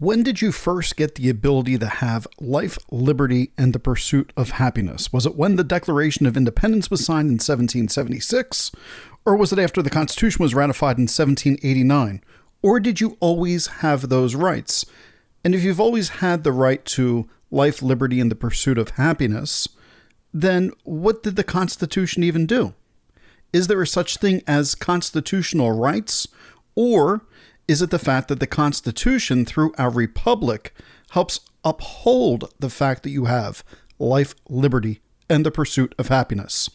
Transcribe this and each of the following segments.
When did you first get the ability to have life, liberty, and the pursuit of happiness? Was it when the Declaration of Independence was signed in 1776? Or was it after the Constitution was ratified in 1789? Or did you always have those rights? And if you've always had the right to life, liberty, and the pursuit of happiness, then what did the Constitution even do? Is there a such thing as constitutional rights? Or is it the fact that the Constitution, through our republic, helps uphold the fact that you have life, liberty, and the pursuit of happiness?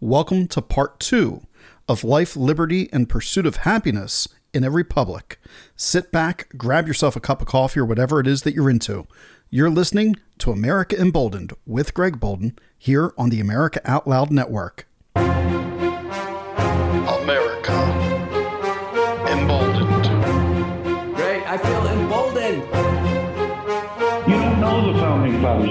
Welcome to part two of Life, Liberty, and Pursuit of Happiness in a Republic. Sit back, grab yourself a cup of coffee or whatever it is that you're into. You're listening to America Emboldened with Greg Boulden here on the America Out Loud Network. fathers.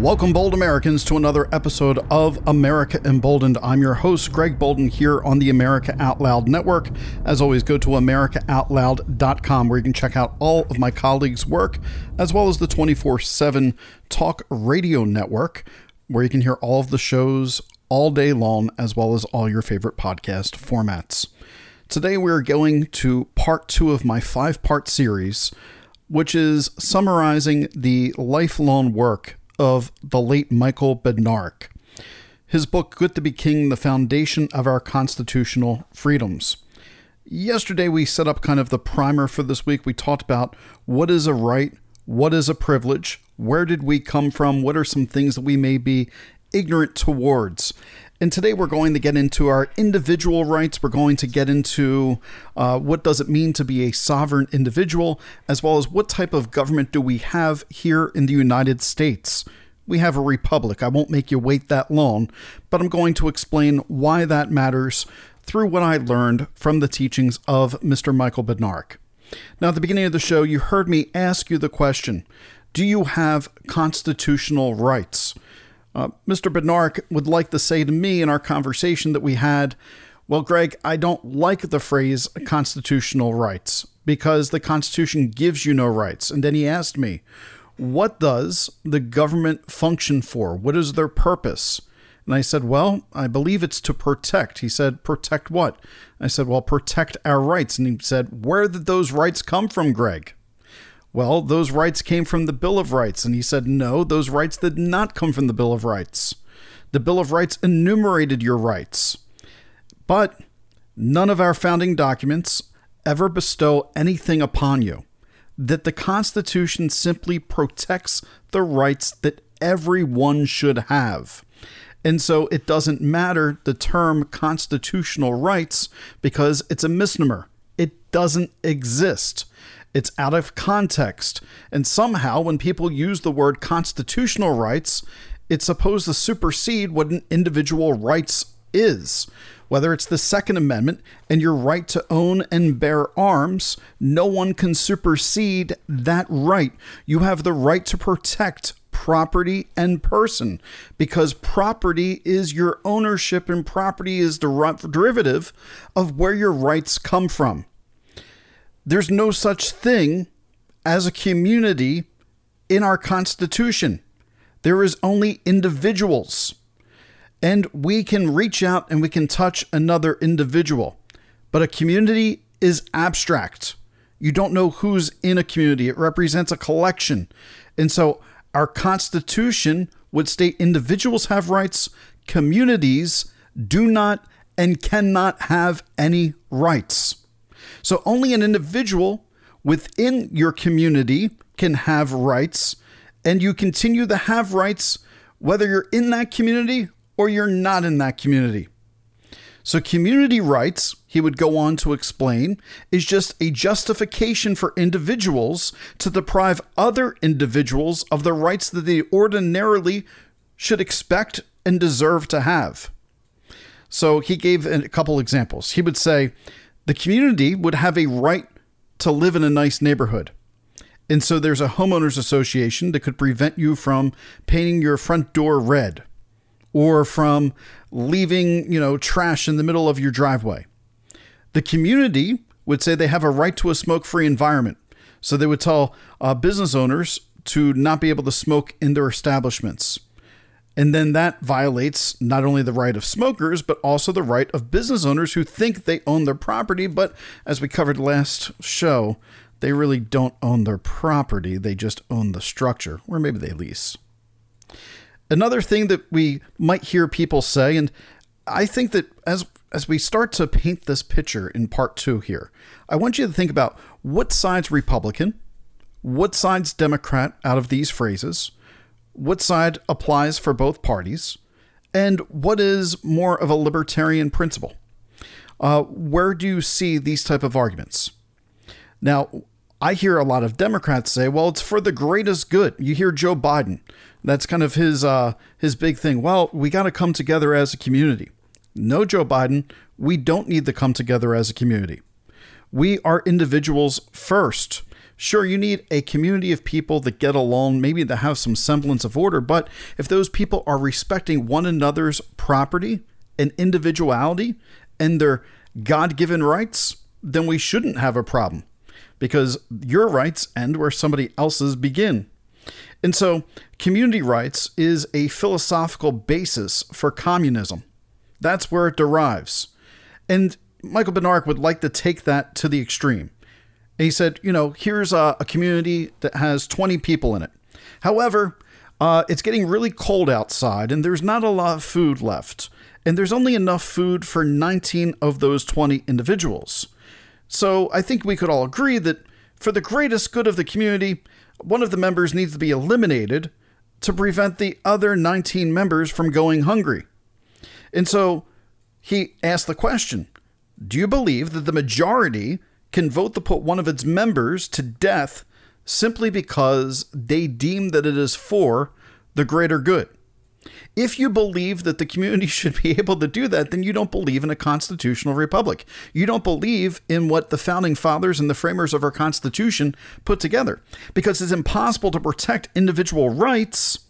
Welcome, bold Americans, to another episode of America Emboldened. I'm your host, Greg Boulden, here on the America Out Loud Network. As always, go to AmericaOutloud.com where you can check out all of my colleagues' work, as well as the 24 7 Talk Radio Network, where you can hear all of the shows all day long, as well as all your favorite podcast formats. Today, we're going to part two of my five part series, which is summarizing the lifelong work of the late Michael Badnarik. His book, Good to Be King The Foundation of Our Constitutional Freedoms. Yesterday, we set up kind of the primer for this week. We talked about what is a right, what is a privilege, where did we come from, what are some things that we may be ignorant towards. And today we're going to get into our individual rights. We're going to get into uh, what does it mean to be a sovereign individual, as well as what type of government do we have here in the United States. We have a republic. I won't make you wait that long, but I'm going to explain why that matters through what I learned from the teachings of Mr. Michael Badnarik. Now, at the beginning of the show, you heard me ask you the question Do you have constitutional rights? Uh, Mr. Badnarik would like to say to me in our conversation that we had, well, Greg, I don't like the phrase constitutional rights because the Constitution gives you no rights. And then he asked me, what does the government function for? What is their purpose? And I said, Well, I believe it's to protect. He said, Protect what? I said, Well, protect our rights. And he said, Where did those rights come from, Greg? Well, those rights came from the Bill of Rights. And he said, no, those rights did not come from the Bill of Rights. The Bill of Rights enumerated your rights. But none of our founding documents ever bestow anything upon you. That the Constitution simply protects the rights that everyone should have. And so it doesn't matter the term constitutional rights because it's a misnomer. It doesn't exist. It's out of context. And somehow, when people use the word constitutional rights, it's supposed to supersede what an individual rights is. Whether it's the Second Amendment and your right to own and bear arms, no one can supersede that right. You have the right to protect property and person because property is your ownership and property is the derivative of where your rights come from. There's no such thing as a community in our Constitution. There is only individuals. And we can reach out and we can touch another individual. But a community is abstract. You don't know who's in a community, it represents a collection. And so our Constitution would state individuals have rights, communities do not and cannot have any rights. So only an individual within your community can have rights, and you continue to have rights whether you're in that community or you're not in that community. So, community rights, he would go on to explain, is just a justification for individuals to deprive other individuals of the rights that they ordinarily should expect and deserve to have. So he gave a couple examples. He would say the community would have a right to live in a nice neighborhood. And so there's a homeowners association that could prevent you from painting your front door red or from leaving, you know, trash in the middle of your driveway. The community would say they have a right to a smoke-free environment. So they would tell uh, business owners to not be able to smoke in their establishments. And then that violates not only the right of smokers, but also the right of business owners who think they own their property. But as we covered last show, they really don't own their property, they just own the structure, or maybe they lease. Another thing that we might hear people say, and I think that as as we start to paint this picture in part two here, I want you to think about what side's Republican, what side's Democrat out of these phrases, what side applies for both parties, and what is more of a libertarian principle. Uh, where do you see these type of arguments? Now, I hear a lot of Democrats say, "Well, it's for the greatest good." You hear Joe Biden; that's kind of his uh, his big thing. Well, we got to come together as a community. No, Joe Biden, we don't need to come together as a community. We are individuals first. Sure, you need a community of people that get along, maybe that have some semblance of order, but if those people are respecting one another's property and individuality and their God given rights, then we shouldn't have a problem because your rights end where somebody else's begin. And so, community rights is a philosophical basis for communism. That's where it derives. And Michael Badnarik would like to take that to the extreme. He said, you know, here's a, a community that has 20 people in it. However, uh, it's getting really cold outside and there's not a lot of food left. And there's only enough food for 19 of those 20 individuals. So I think we could all agree that for the greatest good of the community, one of the members needs to be eliminated to prevent the other 19 members from going hungry. And so he asked the question Do you believe that the majority can vote to put one of its members to death simply because they deem that it is for the greater good? If you believe that the community should be able to do that, then you don't believe in a constitutional republic. You don't believe in what the founding fathers and the framers of our Constitution put together. Because it's impossible to protect individual rights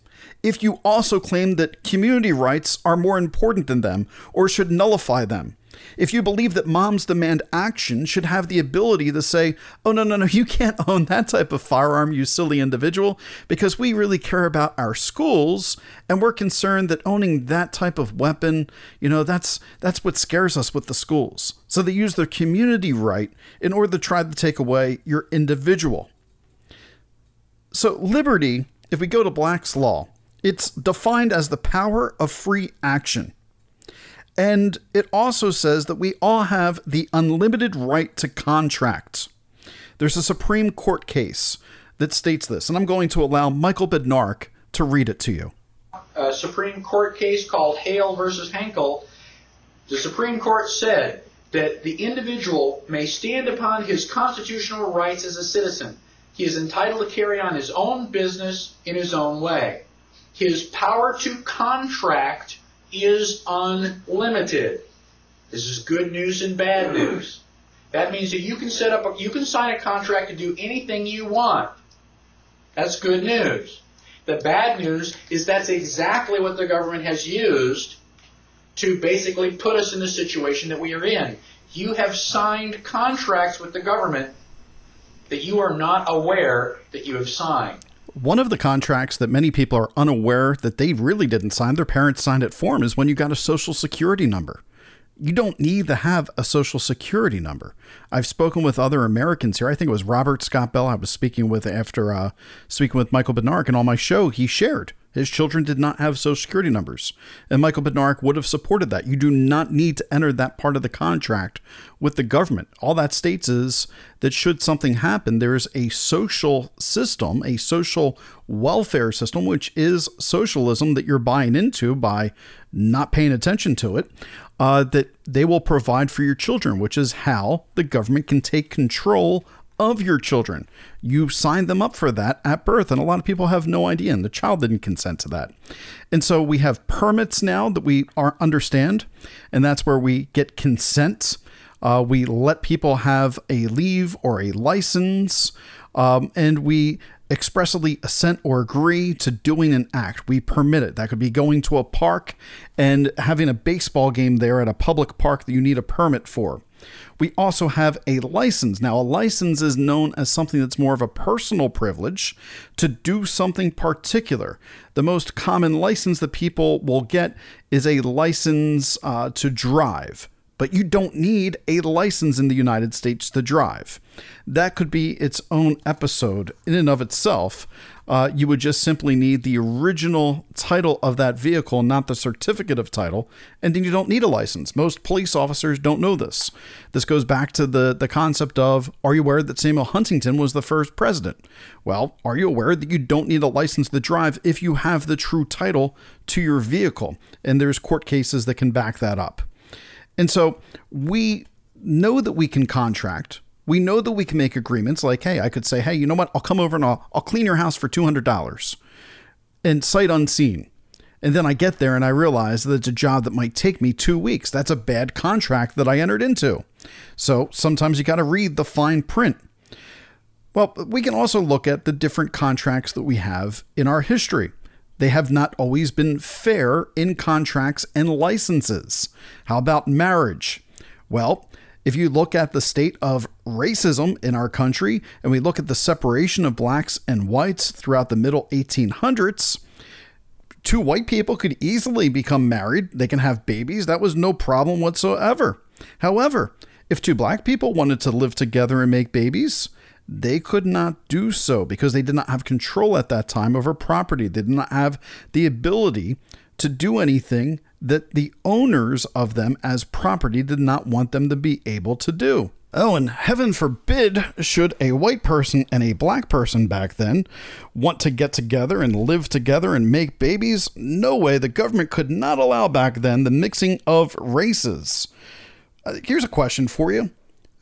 if you also claim that community rights are more important than them or should nullify them. If you believe that moms demand action should have the ability to say, oh, no, no, no, you can't own that type of firearm, you silly individual, because we really care about our schools and we're concerned that owning that type of weapon, you know, that's that's what scares us with the schools. So they use their community right in order to try to take away your individual. So liberty, if we go to Black's law, it's defined as the power of free action. And it also says that we all have the unlimited right to contract. There's a Supreme Court case that states this, and I'm going to allow Michael Badnarik to read it to you. A Supreme Court case called Hale versus Henkel. The Supreme Court said that the individual may stand upon his constitutional rights as a citizen. He is entitled to carry on his own business in his own way. His power to contract is unlimited. This is good news and bad mm-hmm. news. That means that you can set up, a, you can sign a contract to do anything you want. That's good news. The bad news is that's exactly what the government has used to basically put us in the situation that we are in. You have signed contracts with the government that you are not aware that you have signed. One of the contracts that many people are unaware that they really didn't sign, their parents signed it for them, is when you got a social security number. You don't need to have a social security number. I've spoken with other Americans here. I think it was Robert Scott Bell I was speaking with after uh, speaking with Michael Badnarik and on my show. He shared his children did not have social security numbers. And Michael Badnarik would have supported that. You do not need to enter that part of the contract with the government. All that states is that should something happen, there's a social system, a social welfare system, which is socialism that you're buying into by not paying attention to it, uh, that they will provide for your children, which is how the government can take control of your children. You signed them up for that at birth, and a lot of people have no idea, and the child didn't consent to that. And so we have permits now that we are understand, and that's where we get consent. Uh, we let people have a leave or a license, um, and we expressly assent or agree to doing an act. We permit it. That could be going to a park and having a baseball game there at a public park that you need a permit for. We also have a license. Now, a license is known as something that's more of a personal privilege to do something particular. The most common license that people will get is a license uh, to drive but you don't need a license in the United States to drive. That could be its own episode in and of itself. Uh, you would just simply need the original title of that vehicle, not the certificate of title, and then you don't need a license. Most police officers don't know this. This goes back to the, the concept of Are you aware that Samuel Huntington was the first president? Well, are you aware that you don't need a license to drive if you have the true title to your vehicle? And there's court cases that can back that up. And so we know that we can contract. We know that we can make agreements like, hey, I could say, hey, you know what? I'll come over and I'll, I'll clean your house for $200 and sight unseen. And then I get there and I realize that it's a job that might take me two weeks. That's a bad contract that I entered into. So sometimes you got to read the fine print. Well, we can also look at the different contracts that we have in our history. They have not always been fair in contracts and licenses. How about marriage? Well, if you look at the state of racism in our country and we look at the separation of blacks and whites throughout the middle 1800s, two white people could easily become married. They can have babies. That was no problem whatsoever. However, if two black people wanted to live together and make babies, they could not do so because they did not have control at that time over property. They did not have the ability to do anything that the owners of them as property did not want them to be able to do. Oh, and heaven forbid, should a white person and a black person back then want to get together and live together and make babies, no way. The government could not allow back then the mixing of races. Uh, here's a question for you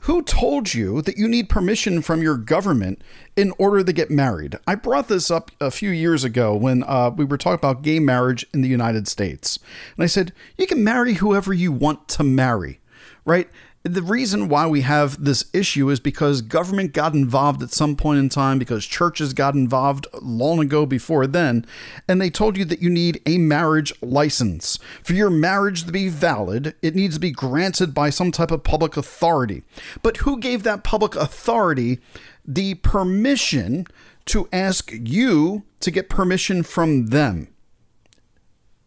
who told you that you need permission from your government in order to get married? I brought this up a few years ago when uh, we were talking about gay marriage in the United States. And I said, you can marry whoever you want to marry, right? The reason why we have this issue is because government got involved at some point in time because churches got involved long ago before then and they told you that you need a marriage license. For your marriage to be valid it needs to be granted by some type of public authority. But who gave that public authority the permission to ask you to get permission from them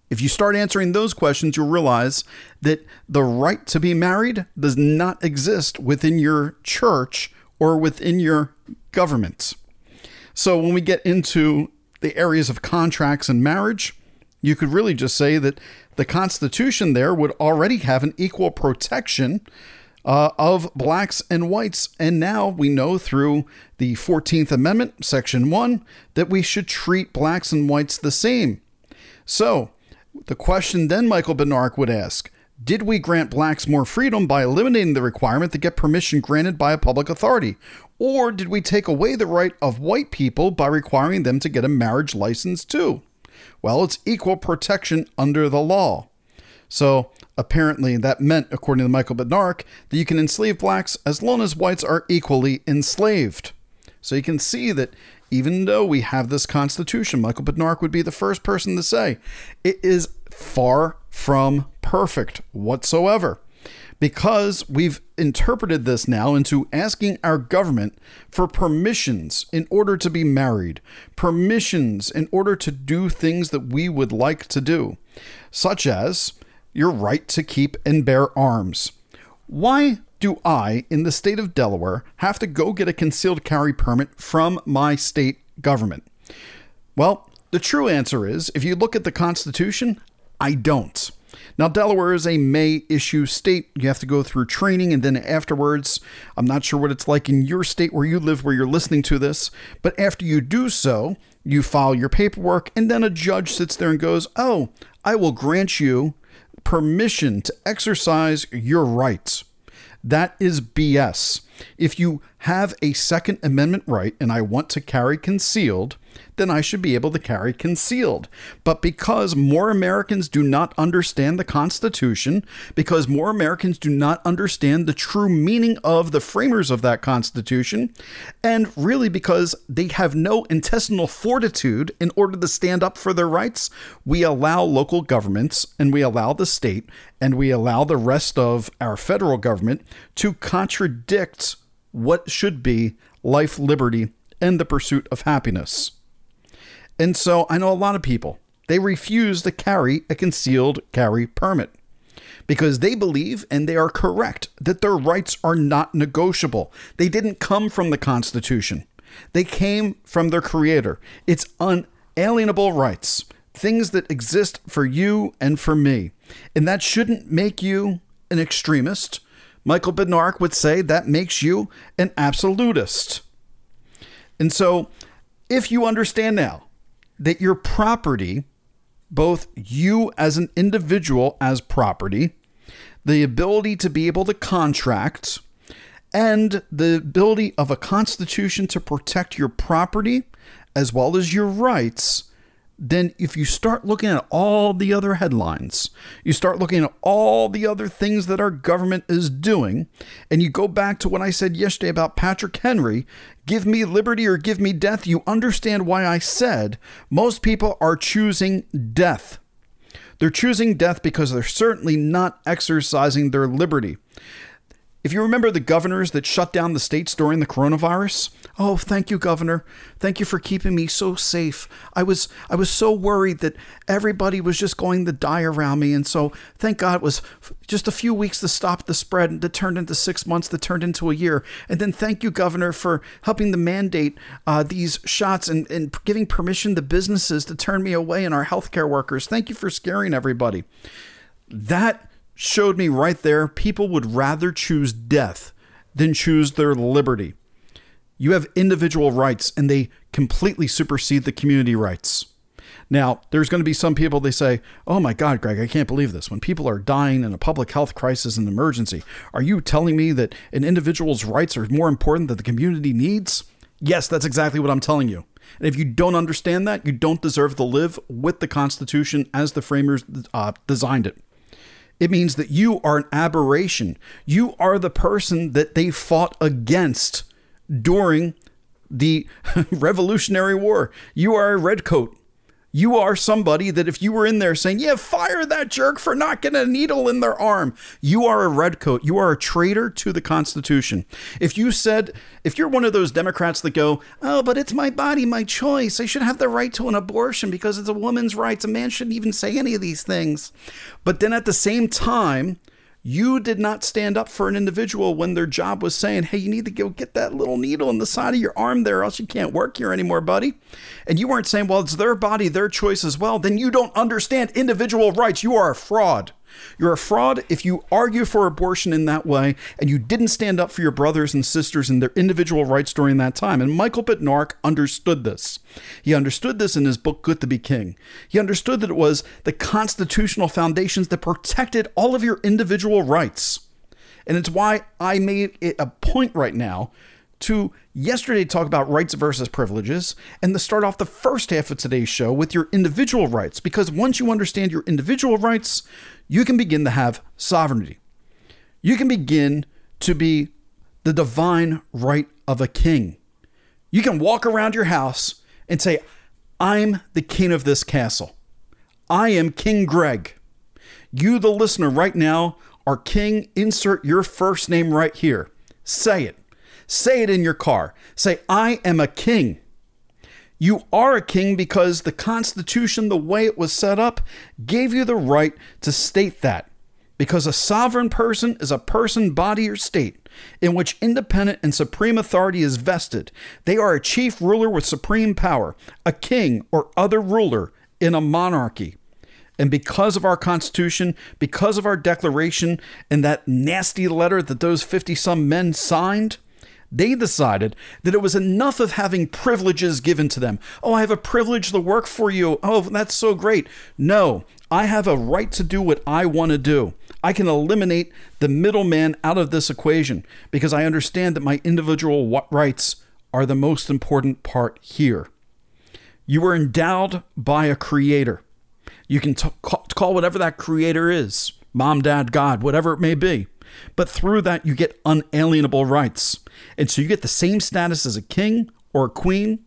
if you start answering those questions, you'll realize that the right to be married does not exist within your church or within your government. So when we get into the areas of contracts and marriage, you could really just say that the Constitution there would already have an equal protection uh, of blacks and whites. And now we know through the 14th Amendment, Section 1, that we should treat blacks and whites the same. So, the question then Michael Badnarik would ask Did we grant blacks more freedom by eliminating the requirement to get permission granted by a public authority? Or did we take away the right of white people by requiring them to get a marriage license too? Well, it's equal protection under the law. So apparently, that meant, according to Michael Badnarik, that you can enslave blacks as long as whites are equally enslaved. So you can see that even though we have this Constitution, Michael Badnarik would be the first person to say it is far from perfect whatsoever. Because we've interpreted this now into asking our government for permissions in order to be married, permissions in order to do things that we would like to do, such as your right to keep and bear arms. Why do I, in the state of Delaware, have to go get a concealed carry permit from my state government? Well, the true answer is if you look at the Constitution, I don't. Now, Delaware is a May issue state. You have to go through training and then afterwards, I'm not sure what it's like in your state where you live, where you're listening to this, but after you do so, you file your paperwork, and then a judge sits there and goes, Oh, I will grant you permission to exercise your rights. That is BS. If you have a Second Amendment right and I want to carry concealed, then I should be able to carry concealed. But because more Americans do not understand the Constitution, because more Americans do not understand the true meaning of the framers of that Constitution, and really because they have no intestinal fortitude in order to stand up for their rights, we allow local governments and we allow the state and we allow the rest of our federal government to contradict what should be life, liberty, and the pursuit of happiness. And so I know a lot of people, they refuse to carry a concealed carry permit because they believe, and they are correct, that their rights are not negotiable. They didn't come from the Constitution, they came from their Creator. It's unalienable rights, things that exist for you and for me. And that shouldn't make you an extremist. Michael Badnarik would say that makes you an absolutist. And so, if you understand now that your property, both you as an individual as property, the ability to be able to contract, and the ability of a constitution to protect your property as well as your rights then if you start looking at all the other headlines, you start looking at all the other things that our government is doing, and you go back to what I said yesterday about Patrick Henry give me liberty or give me death, you understand why I said most people are choosing death. They're choosing death because they're certainly not exercising their liberty. If you remember the governors that shut down the states during the coronavirus, oh, thank you, governor. Thank you for keeping me so safe. I was I was so worried that everybody was just going to die around me, and so thank God it was just a few weeks to stop the spread and that turned into six months that turned into a year. And then thank you, governor, for helping to mandate uh, these shots and, and giving permission to businesses to turn me away and our healthcare workers. Thank you for scaring everybody. That showed me right there people would rather choose death than choose their liberty. You have individual rights and they completely supersede the community rights. Now, there's going to be some people they say, "Oh my god, Greg, I can't believe this. When people are dying in a public health crisis and emergency, are you telling me that an individual's rights are more important than the community needs?" Yes, that's exactly what I'm telling you. And if you don't understand that, you don't deserve to live with the Constitution as the framers uh, designed it. It means that you are an aberration. You are the person that they fought against during the Revolutionary War. You are a redcoat. You are somebody that if you were in there saying, Yeah, fire that jerk for not getting a needle in their arm, you are a redcoat. You are a traitor to the Constitution. If you said, if you're one of those Democrats that go, Oh, but it's my body, my choice. I should have the right to an abortion because it's a woman's rights. A man shouldn't even say any of these things. But then at the same time, you did not stand up for an individual when their job was saying, hey, you need to go get that little needle in the side of your arm there, else you can't work here anymore, buddy. And you weren't saying, well, it's their body, their choice as well. Then you don't understand individual rights. You are a fraud. You're a fraud if you argue for abortion in that way and you didn't stand up for your brothers and sisters and their individual rights during that time. And Michael Badnarik understood this. He understood this in his book, Good to Be King. He understood that it was the constitutional foundations that protected all of your individual rights. And it's why I made it a point right now to yesterday talk about rights versus privileges and to start off the first half of today's show with your individual rights because once you understand your individual rights you can begin to have sovereignty. You can begin to be the divine right of a king. You can walk around your house and say, I'm the king of this castle. I am King Greg. You, the listener, right now, are king. Insert your first name right here. Say it. Say it in your car. Say, I am a king. You are a king because the Constitution, the way it was set up, gave you the right to state that. Because a sovereign person is a person, body, or state in which independent and supreme authority is vested. They are a chief ruler with supreme power, a king or other ruler in a monarchy. And because of our Constitution, because of our Declaration, and that nasty letter that those 50 some men signed, They decided that it was enough of having privileges given to them. Oh, I have a privilege to work for you. Oh, that's so great. No, I have a right to do what I want to do. I can eliminate the middleman out of this equation because I understand that my individual rights are the most important part here. You were endowed by a creator. You can t- call whatever that creator is mom, dad, God, whatever it may be. But through that, you get unalienable rights. And so you get the same status as a king or a queen,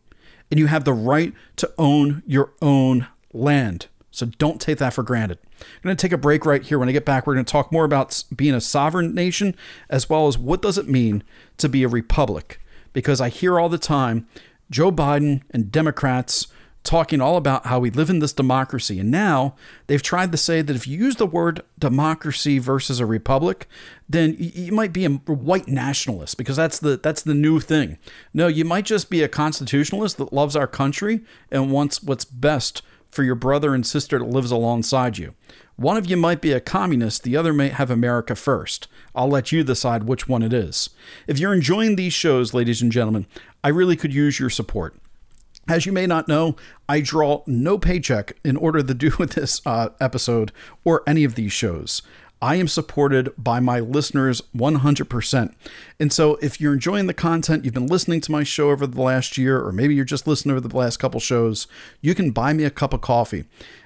and you have the right to own your own land. So don't take that for granted. I'm going to take a break right here. When I get back, we're going to talk more about being a sovereign nation as well as what does it mean to be a republic. Because I hear all the time Joe Biden and Democrats talking all about how we live in this democracy. And now they've tried to say that if you use the word democracy versus a republic, then you might be a white nationalist because that's the that's the new thing. No, you might just be a constitutionalist that loves our country and wants what's best for your brother and sister that lives alongside you. One of you might be a communist, the other may have America first. I'll let you decide which one it is. If you're enjoying these shows, ladies and gentlemen, I really could use your support. As you may not know, I draw no paycheck in order to do with this uh, episode or any of these shows. I am supported by my listeners 100%. And so if you're enjoying the content, you've been listening to my show over the last year, or maybe you're just listening over the last couple shows, you can buy me a cup of coffee.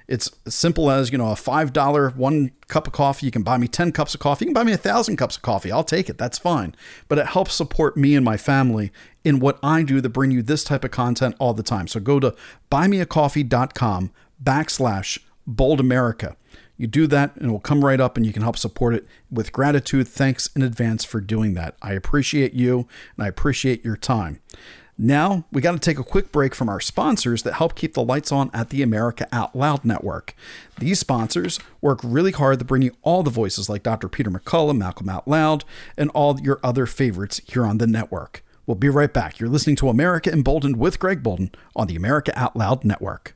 It's as simple as, you know, a $5 one cup of coffee. You can buy me 10 cups of coffee. You can buy me a thousand cups of coffee. I'll take it. That's fine. But it helps support me and my family in what I do to bring you this type of content all the time. So go to buymeacoffee.com backslash bold America. You do that and it will come right up and you can help support it with gratitude. Thanks in advance for doing that. I appreciate you and I appreciate your time. Now, we got to take a quick break from our sponsors that help keep the lights on at the America Out Loud Network. These sponsors work really hard to bring you all the voices like Dr. Peter McCullough, Malcolm Out Loud, and all your other favorites here on the network. We'll be right back. You're listening to America Emboldened with Greg Boulden on the America Out Loud Network.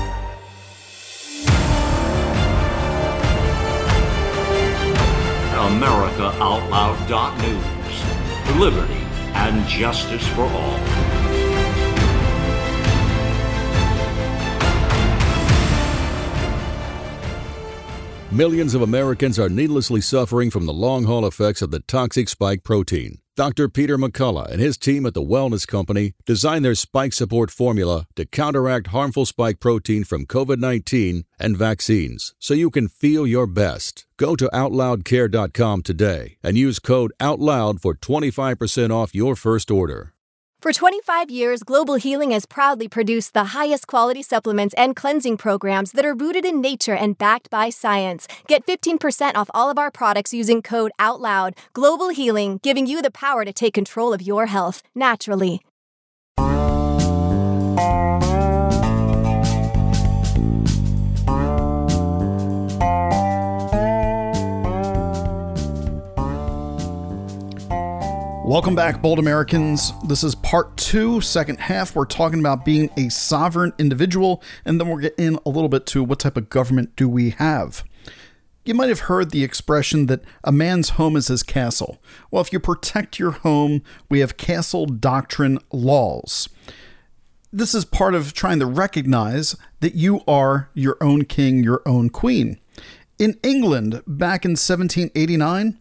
AmericaOutloud.news. Liberty and justice for all. Millions of Americans are needlessly suffering from the long haul effects of the toxic spike protein. Dr. Peter McCullough and his team at the Wellness Company designed their spike support formula to counteract harmful spike protein from COVID 19 and vaccines so you can feel your best. Go to OutLoudCare.com today and use code OUTLOUD for 25% off your first order. For 25 years, Global Healing has proudly produced the highest quality supplements and cleansing programs that are rooted in nature and backed by science. Get 15% off all of our products using code OUTLOUD. Global Healing, giving you the power to take control of your health naturally. Welcome back, bold Americans. This is part two, second half. We're talking about being a sovereign individual, and then we'll get in a little bit to what type of government do we have. You might have heard the expression that a man's home is his castle. Well, if you protect your home, we have castle doctrine laws. This is part of trying to recognize that you are your own king, your own queen. In England, back in 1789,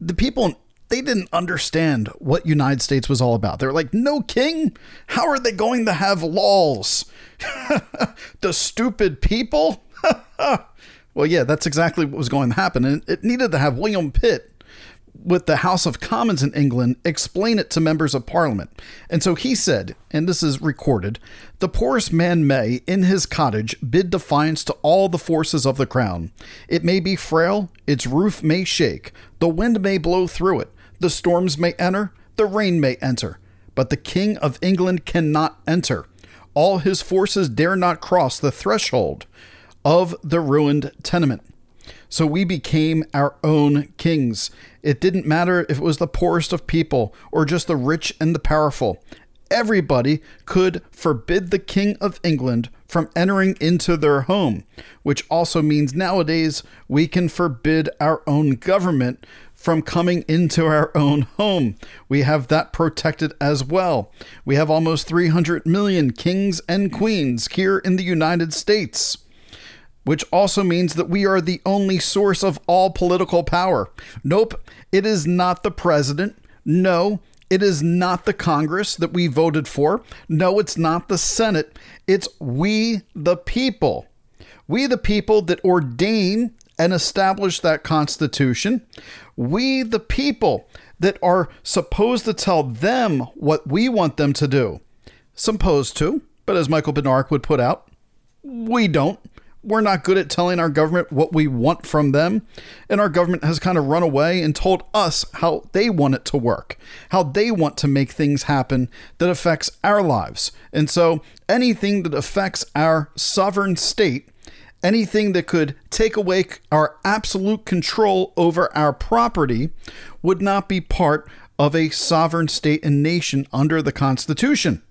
the people they didn't understand what United States was all about. They were like, no king? How are they going to have laws? the stupid people? well, yeah, that's exactly what was going to happen. And it needed to have William Pitt with the House of Commons in England explain it to members of Parliament. And so he said, and this is recorded the poorest man may, in his cottage, bid defiance to all the forces of the crown. It may be frail, its roof may shake, the wind may blow through it, the storms may enter, the rain may enter, but the King of England cannot enter. All his forces dare not cross the threshold of the ruined tenement. So we became our own kings. It didn't matter if it was the poorest of people or just the rich and the powerful. Everybody could forbid the King of England from entering into their home, which also means nowadays we can forbid our own government from coming into our own home. We have that protected as well. We have almost 300 million kings and queens here in the United States which also means that we are the only source of all political power. Nope, it is not the president. No, it is not the Congress that we voted for. No, it's not the Senate. It's we, the people. We, the people that ordain and establish that Constitution. We, the people that are supposed to tell them what we want them to do. Supposed to, but as Michael Badnarik would put out, we don't we're not good at telling our government what we want from them. And our government has kind of run away and told us how they want it to work, how they want to make things happen that affects our lives. And so anything that affects our sovereign state, anything that could take away our absolute control over our property, would not be part of a sovereign state and nation under the Constitution.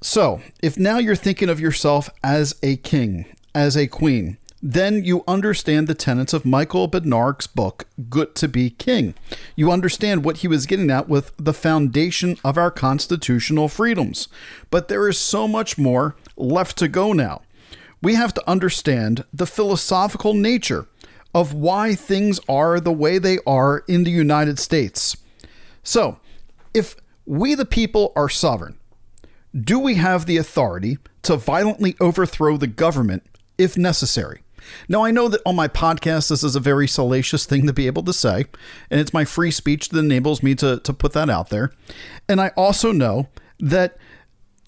So, if now you're thinking of yourself as a king, as a queen, then you understand the tenets of Michael Badnarik's book, Good to Be King. You understand what he was getting at with the foundation of our constitutional freedoms. But there is so much more left to go now. We have to understand the philosophical nature of why things are the way they are in the United States. So, if we the people are sovereign, do we have the authority to violently overthrow the government if necessary? Now, I know that on my podcast, this is a very salacious thing to be able to say, and it's my free speech that enables me to, to put that out there. And I also know that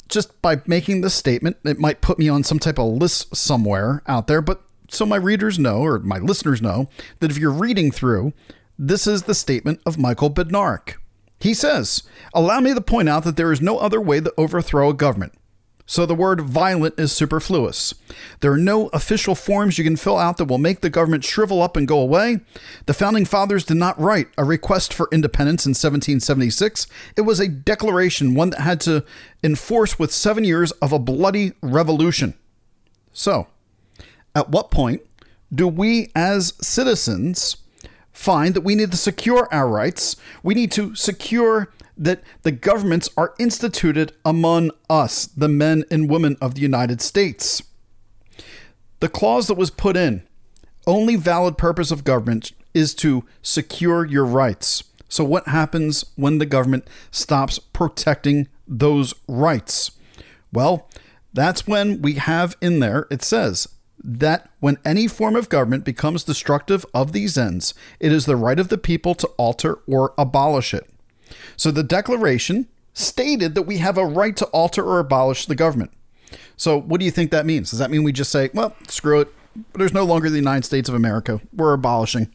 just by making this statement, it might put me on some type of list somewhere out there. But so my readers know, or my listeners know, that if you're reading through, this is the statement of Michael Badnarik. He says, Allow me to point out that there is no other way to overthrow a government. So the word violent is superfluous. There are no official forms you can fill out that will make the government shrivel up and go away. The founding fathers did not write a request for independence in 1776. It was a declaration, one that had to enforce with seven years of a bloody revolution. So, at what point do we as citizens find that we need to secure our rights. We need to secure that the governments are instituted among us, the men and women of the United States. The clause that was put in only valid purpose of government is to secure your rights. So, what happens when the government stops protecting those rights? Well, that's when we have in there, it says, that when any form of government becomes destructive of these ends, it is the right of the people to alter or abolish it. So the Declaration stated that we have a right to alter or abolish the government. So what do you think that means? Does that mean we just say, well, screw it, there's no longer the United States of America, we're abolishing?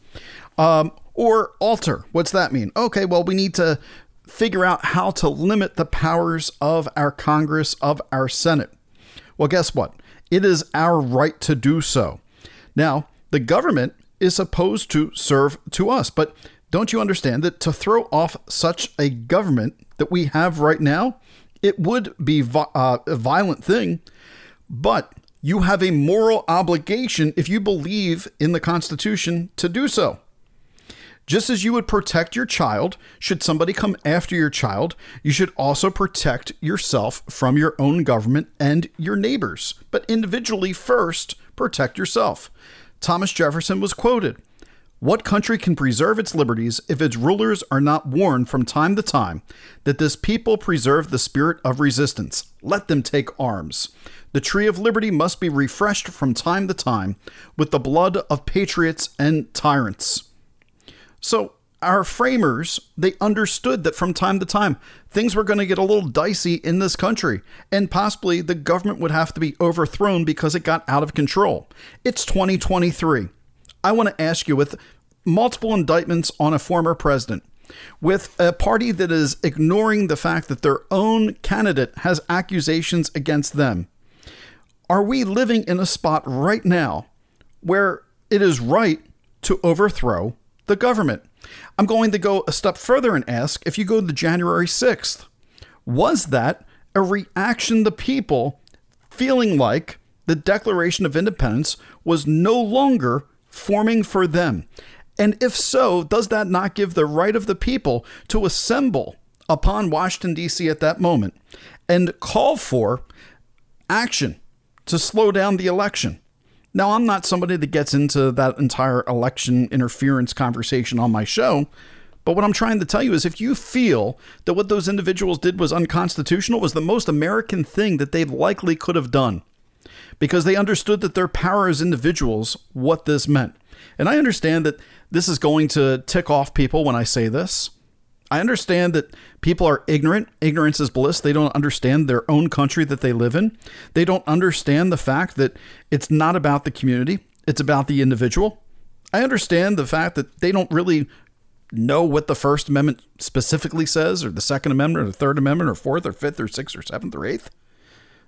Um, or alter, what's that mean? Okay, well, we need to figure out how to limit the powers of our Congress, of our Senate. Well, guess what? It is our right to do so. Now, the government is supposed to serve to us, but don't you understand that to throw off such a government that we have right now, it would be uh, a violent thing, but you have a moral obligation if you believe in the Constitution to do so. Just as you would protect your child, should somebody come after your child, you should also protect yourself from your own government and your neighbors. But individually, first, protect yourself. Thomas Jefferson was quoted What country can preserve its liberties if its rulers are not warned from time to time that this people preserve the spirit of resistance? Let them take arms. The tree of liberty must be refreshed from time to time with the blood of patriots and tyrants. So our framers, they understood that from time to time things were going to get a little dicey in this country, and possibly the government would have to be overthrown because it got out of control. It's 2023. I want to ask you with multiple indictments on a former president, with a party that is ignoring the fact that their own candidate has accusations against them. Are we living in a spot right now where it is right to overthrow the government? I'm going to go a step further and ask if you go to January 6th, was that a reaction to people feeling like the Declaration of Independence was no longer forming for them? And if so, does that not give the right of the people to assemble upon Washington, D.C. at that moment and call for action to slow down the election? Now, I'm not somebody that gets into that entire election interference conversation on my show, but what I'm trying to tell you is if you feel that what those individuals did was unconstitutional, was the most American thing that they likely could have done because they understood that their power as individuals, what this meant. And I understand that this is going to tick off people when I say this. I understand that people are ignorant. Ignorance is bliss. They don't understand their own country that they live in. They don't understand the fact that it's not about the community, it's about the individual. I understand the fact that they don't really know what the First Amendment specifically says, or the Second Amendment, or the Third Amendment, or Fourth, or Fifth, or Sixth, or Seventh, or Eighth.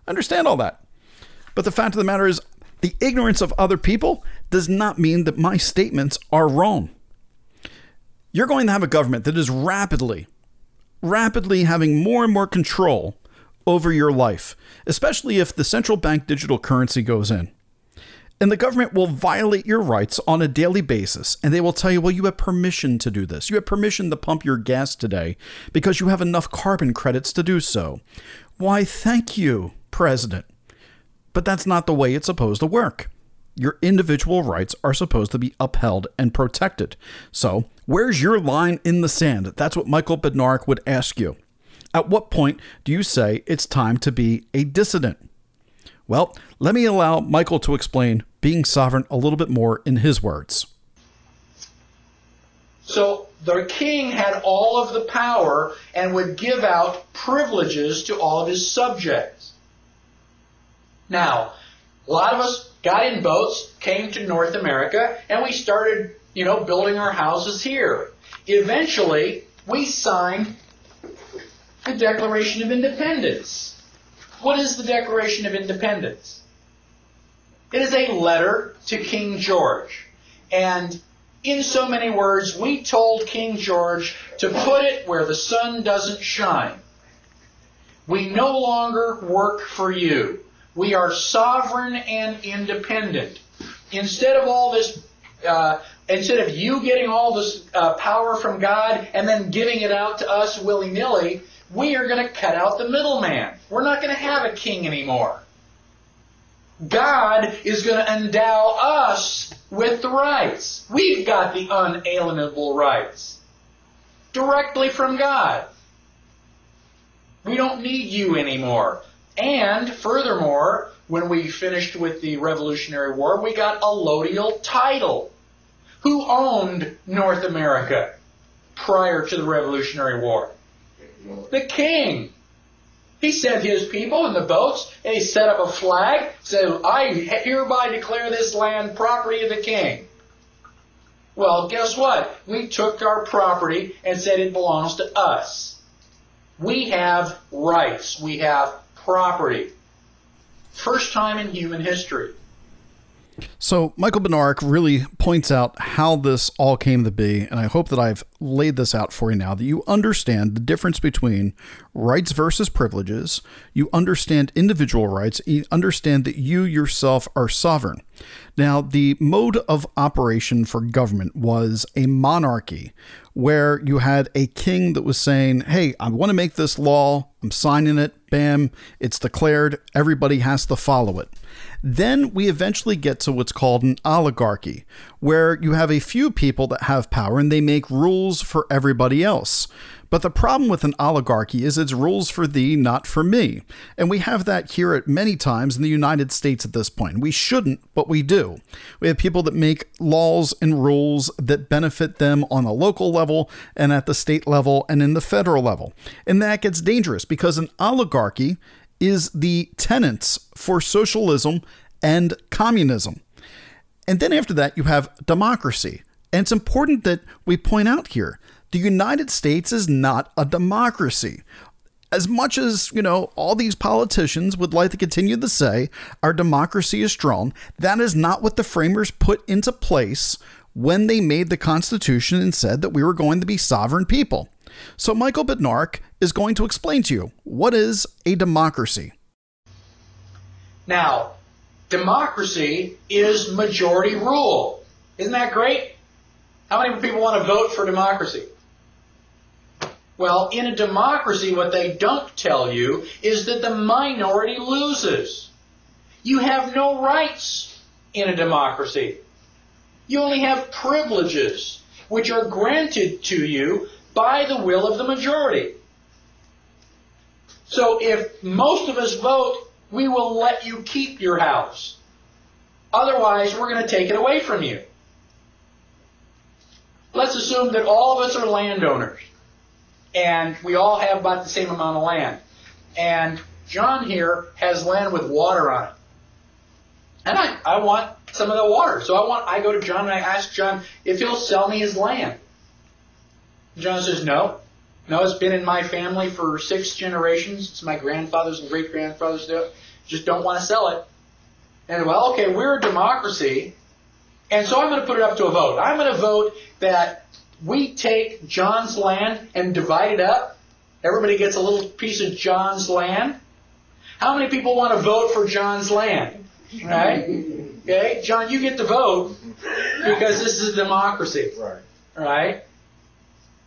I understand all that. But the fact of the matter is, the ignorance of other people does not mean that my statements are wrong. You're going to have a government that is rapidly, rapidly having more and more control over your life, especially if the central bank digital currency goes in. And the government will violate your rights on a daily basis, and they will tell you, well, you have permission to do this. You have permission to pump your gas today because you have enough carbon credits to do so. Why, thank you, President. But that's not the way it's supposed to work. Your individual rights are supposed to be upheld and protected. So, where's your line in the sand? That's what Michael Badnarik would ask you. At what point do you say it's time to be a dissident? Well, let me allow Michael to explain being sovereign a little bit more in his words. So the king had all of the power and would give out privileges to all of his subjects. Now, a lot of us got in boats, came to North America, and we started, you know, building our houses here. Eventually, we signed the Declaration of Independence. What is the Declaration of Independence? It is a letter to King George. And in so many words, we told King George to put it where the sun doesn't shine. We no longer work for you. We are sovereign and independent. Instead of all this, uh, instead of you getting all this uh, power from God and then giving it out to us willy nilly, we are going to cut out the middleman. We're not going to have a king anymore. God is going to endow us with the rights. We've got the unalienable rights directly from God. We don't need you anymore. And furthermore, when we finished with the Revolutionary War, we got a allodial title. Who owned North America prior to the Revolutionary War? The king. He sent his people in the boats, and he set up a flag, said, I hereby declare this land property of the king. Well, guess what? We took our property and said it belongs to us. We have rights. We have property. First time in human history. So, Michael Badnarik really points out how this all came to be, and I hope that I've laid this out for you now that you understand the difference between rights versus privileges. You understand individual rights, you understand that you yourself are sovereign. Now, the mode of operation for government was a monarchy where you had a king that was saying, Hey, I want to make this law, I'm signing it, bam, it's declared, everybody has to follow it. Then we eventually get to what's called an oligarchy, where you have a few people that have power and they make rules for everybody else. But the problem with an oligarchy is it's rules for thee, not for me. And we have that here at many times in the United States at this point. We shouldn't, but we do. We have people that make laws and rules that benefit them on a local level and at the state level and in the federal level. And that gets dangerous because an oligarchy is the tenets for socialism and communism. And then after that, you have democracy. And it's important that we point out here the United States is not a democracy. As much as, you know, all these politicians would like to continue to say our democracy is strong, that is not what the framers put into place when they made the Constitution and said that we were going to be sovereign people. So Michael Badnarik is going to explain to you what is a democracy. Now, democracy is majority rule. Isn't that great? How many people want to vote for democracy? Well, in a democracy, what they don't tell you is that the minority loses. You have no rights in a democracy. You only have privileges, which are granted to you by the will of the majority. So if most of us vote, we will let you keep your house. Otherwise, we're going to take it away from you. Let's assume that all of us are landowners and we all have about the same amount of land. And John here has land with water on it. And I, I want some of the water. So I want I go to John and I ask John if he'll sell me his land. John says, No. No, it's been in my family for six generations. It's my grandfathers and great grandfathers do. Just don't want to sell it. And well, okay, we're a democracy, and so I'm going to put it up to a vote. I'm going to vote that we take John's land and divide it up. Everybody gets a little piece of John's land. How many people want to vote for John's land? Right? Okay, John, you get to vote because this is a democracy. Right. Right?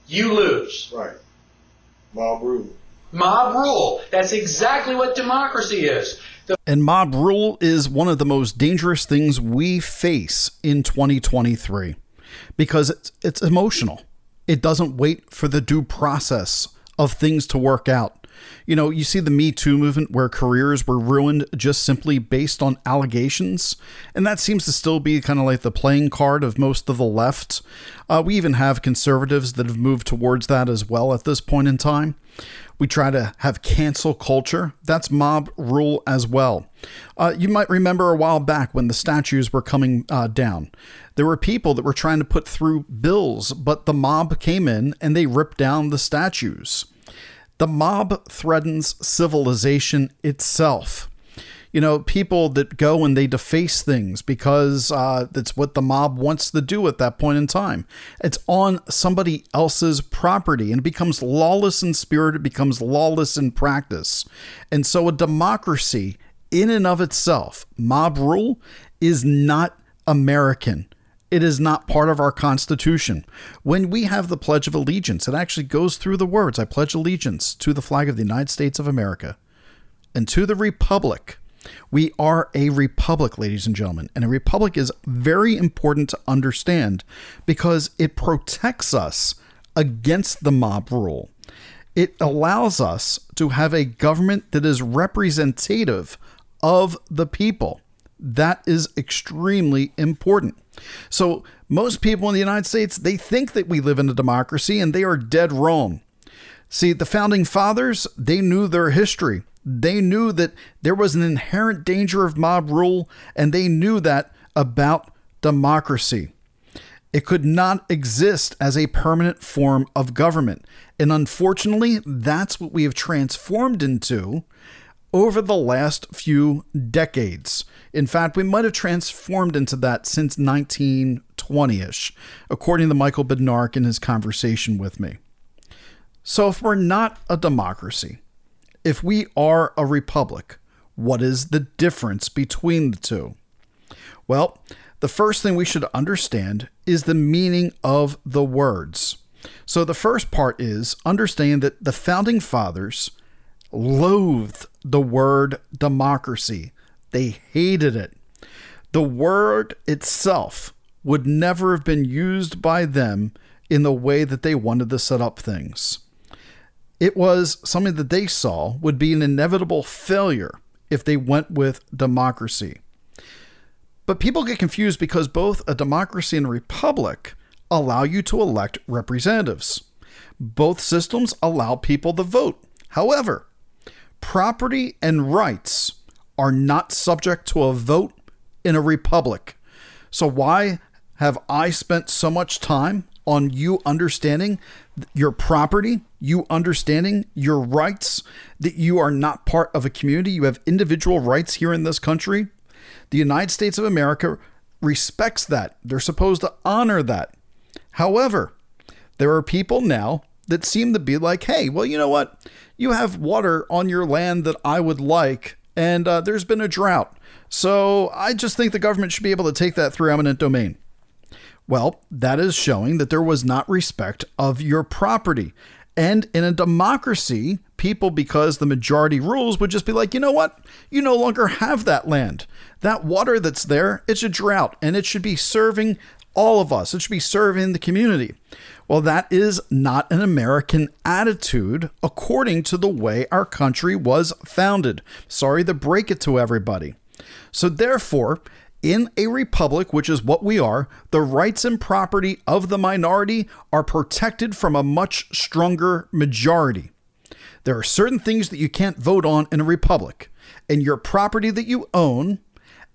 You lose. Right. Mob rule. Mob rule. That's exactly what democracy is. The And mob rule is one of the most dangerous things we face in 2023 because it's, it's emotional. It doesn't wait for the due process of things to work out. You know, you see the Me Too movement where careers were ruined just simply based on allegations, and that seems to still be kind of like the playing card of most of the left. Uh, we even have conservatives that have moved towards that as well at this point in time. We try to have cancel culture. That's mob rule as well. Uh, you might remember a while back when the statues were coming uh, down. There were people that were trying to put through bills, but the mob came in and they ripped down the statues. The mob threatens civilization itself. You know, people that go and they deface things because uh, that's what the mob wants to do at that point in time. It's on somebody else's property and it becomes lawless in spirit, it becomes lawless in practice. And so, a democracy in and of itself, mob rule, is not American. It is not part of our Constitution. When we have the Pledge of Allegiance, it actually goes through the words I pledge allegiance to the flag of the United States of America and to the Republic. We are a republic, ladies and gentlemen, and a republic is very important to understand because it protects us against the mob rule. It allows us to have a government that is representative of the people. That is extremely important. So, most people in the United States, they think that we live in a democracy and they are dead wrong. See, the founding fathers, they knew their history. They knew that there was an inherent danger of mob rule, and they knew that about democracy. It could not exist as a permanent form of government. And unfortunately, that's what we have transformed into over the last few decades. In fact, we might have transformed into that since 1920 ish, according to Michael Badnarik in his conversation with me. So, if we're not a democracy, if we are a republic, what is the difference between the two? Well, the first thing we should understand is the meaning of the words. So, the first part is understand that the founding fathers loathed the word democracy, they hated it. The word itself would never have been used by them in the way that they wanted to set up things. It was something that they saw would be an inevitable failure if they went with democracy. But people get confused because both a democracy and a republic allow you to elect representatives. Both systems allow people to vote. However, property and rights are not subject to a vote in a republic. So, why have I spent so much time on you understanding your property, you understanding your rights, that you are not part of a community, you have individual rights here in this country. The United States of America respects that. They're supposed to honor that. However, there are people now that seem to be like, hey, well, you know what? You have water on your land that I would like, and uh, there's been a drought. So I just think the government should be able to take that through eminent domain. Well, that is showing that there was not respect of your property. And in a democracy, people, because the majority rules, would just be like, you know what? You no longer have that land. That water that's there, it's a drought and it should be serving all of us. It should be serving the community. Well, that is not an American attitude according to the way our country was founded. Sorry to break it to everybody. So, therefore, in a republic, which is what we are, the rights and property of the minority are protected from a much stronger majority. There are certain things that you can't vote on in a republic, and your property that you own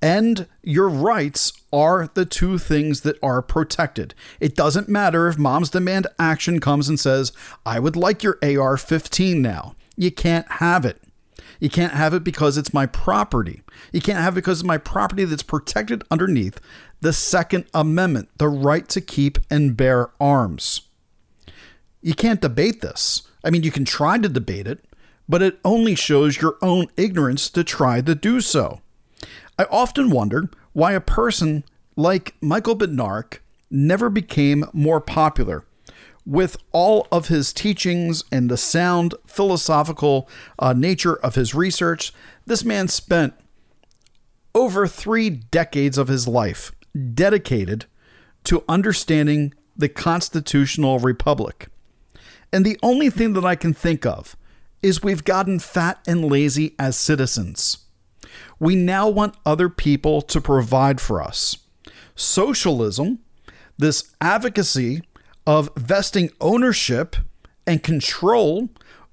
and your rights are the two things that are protected. It doesn't matter if Moms Demand Action comes and says, I would like your AR 15 now. You can't have it. You can't have it because it's my property. You can't have it because it's my property that's protected underneath the Second Amendment, the right to keep and bear arms. You can't debate this. I mean, you can try to debate it, but it only shows your own ignorance to try to do so. I often wonder why a person like Michael Badnarik never became more popular with all of his teachings and the sound philosophical uh, nature of his research. This man spent over three decades of his life dedicated to understanding the constitutional republic. And the only thing that I can think of is we've gotten fat and lazy as citizens. We now want other people to provide for us. Socialism, this advocacy of vesting ownership and control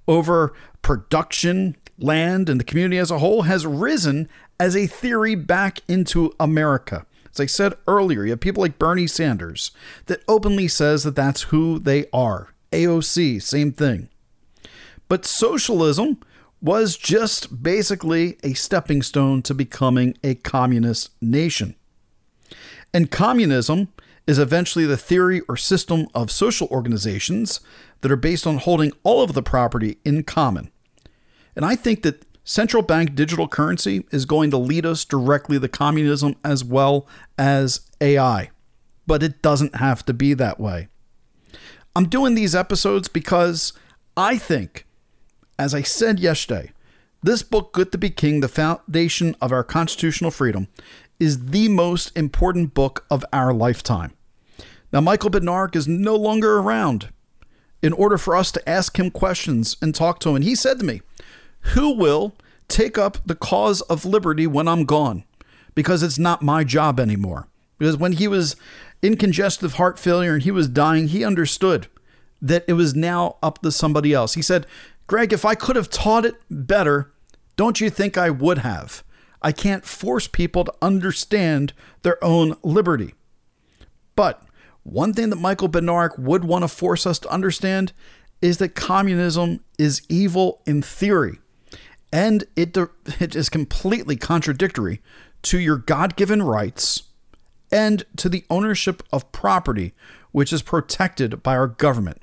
over production, land, and the community as a whole, has risen as a theory back into America. As I said earlier, you have people like Bernie Sanders that openly says that that's who they are. AOC, same thing. But socialism was just basically a stepping stone to becoming a communist nation. And communism is eventually the theory or system of social organizations that are based on holding all of the property in common. And I think that central bank digital currency is going to lead us directly to communism as well as AI. But it doesn't have to be that way. I'm doing these episodes because I think as I said yesterday, this book, Good to Be King, the foundation of our constitutional freedom, is the most important book of our lifetime. Now, Michael Badnarik is no longer around. In order for us to ask him questions and talk to him, and he said to me, Who will take up the cause of liberty when I'm gone? Because it's not my job anymore. Because when he was in congestive heart failure and he was dying, he understood that it was now up to somebody else. He said, Greg, if I could have taught it better, don't you think I would have? I can't force people to understand their own liberty. But one thing that Michael Badnarik would want to force us to understand is that communism is evil in theory, and it, it is completely contradictory to your God given rights and to the ownership of property, which is protected by our government.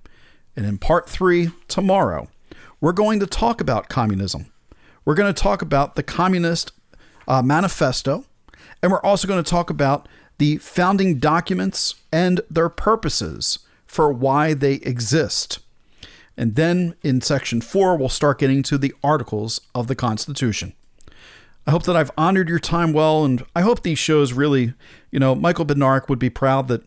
And in part three, tomorrow, we're going to talk about communism. We're going to talk about the Communist uh, Manifesto, and we're also going to talk about the founding documents and their purposes for why they exist. And then in section four, we'll start getting to the articles of the Constitution. I hope that I've honored your time well, and I hope these shows really, you know, Michael Badnarik would be proud that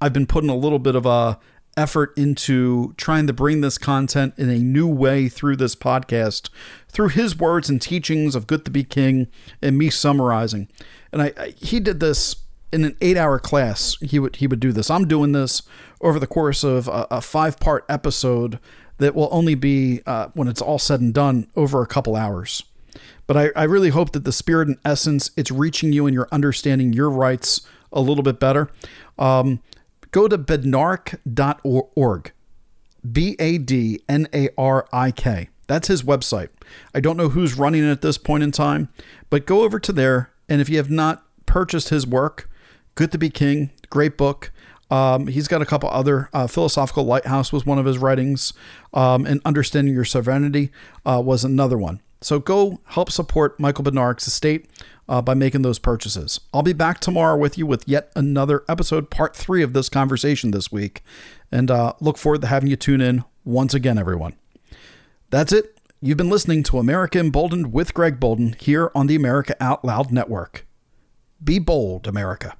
I've been putting a little bit of a effort into trying to bring this content in a new way through this podcast, through his words and teachings of Good to Be King, and me summarizing. And I, I he did this in an eight-hour class. He would he would do this. I'm doing this over the course of a, a five-part episode that will only be uh, when it's all said and done over a couple hours. But I, I really hope that the spirit and essence it's reaching you and you're understanding your rights a little bit better. Um, go to badnarik.org. B A D N A R I K. That's his website. I don't know who's running it at this point in time, but go over to there. And if you have not purchased his work, Good to Be King, great book. Um, he's got a couple other. Uh, Philosophical Lighthouse was one of his writings, um, and Understanding Your Sovereignty uh, was another one. So go help support Michael Badnarik's estate uh, by making those purchases. I'll be back tomorrow with you with yet another episode, part three of this conversation this week, and uh, look forward to having you tune in once again, everyone. That's it. You've been listening to America Emboldened with Greg Boulden here on the America Out Loud Network. Be bold, America.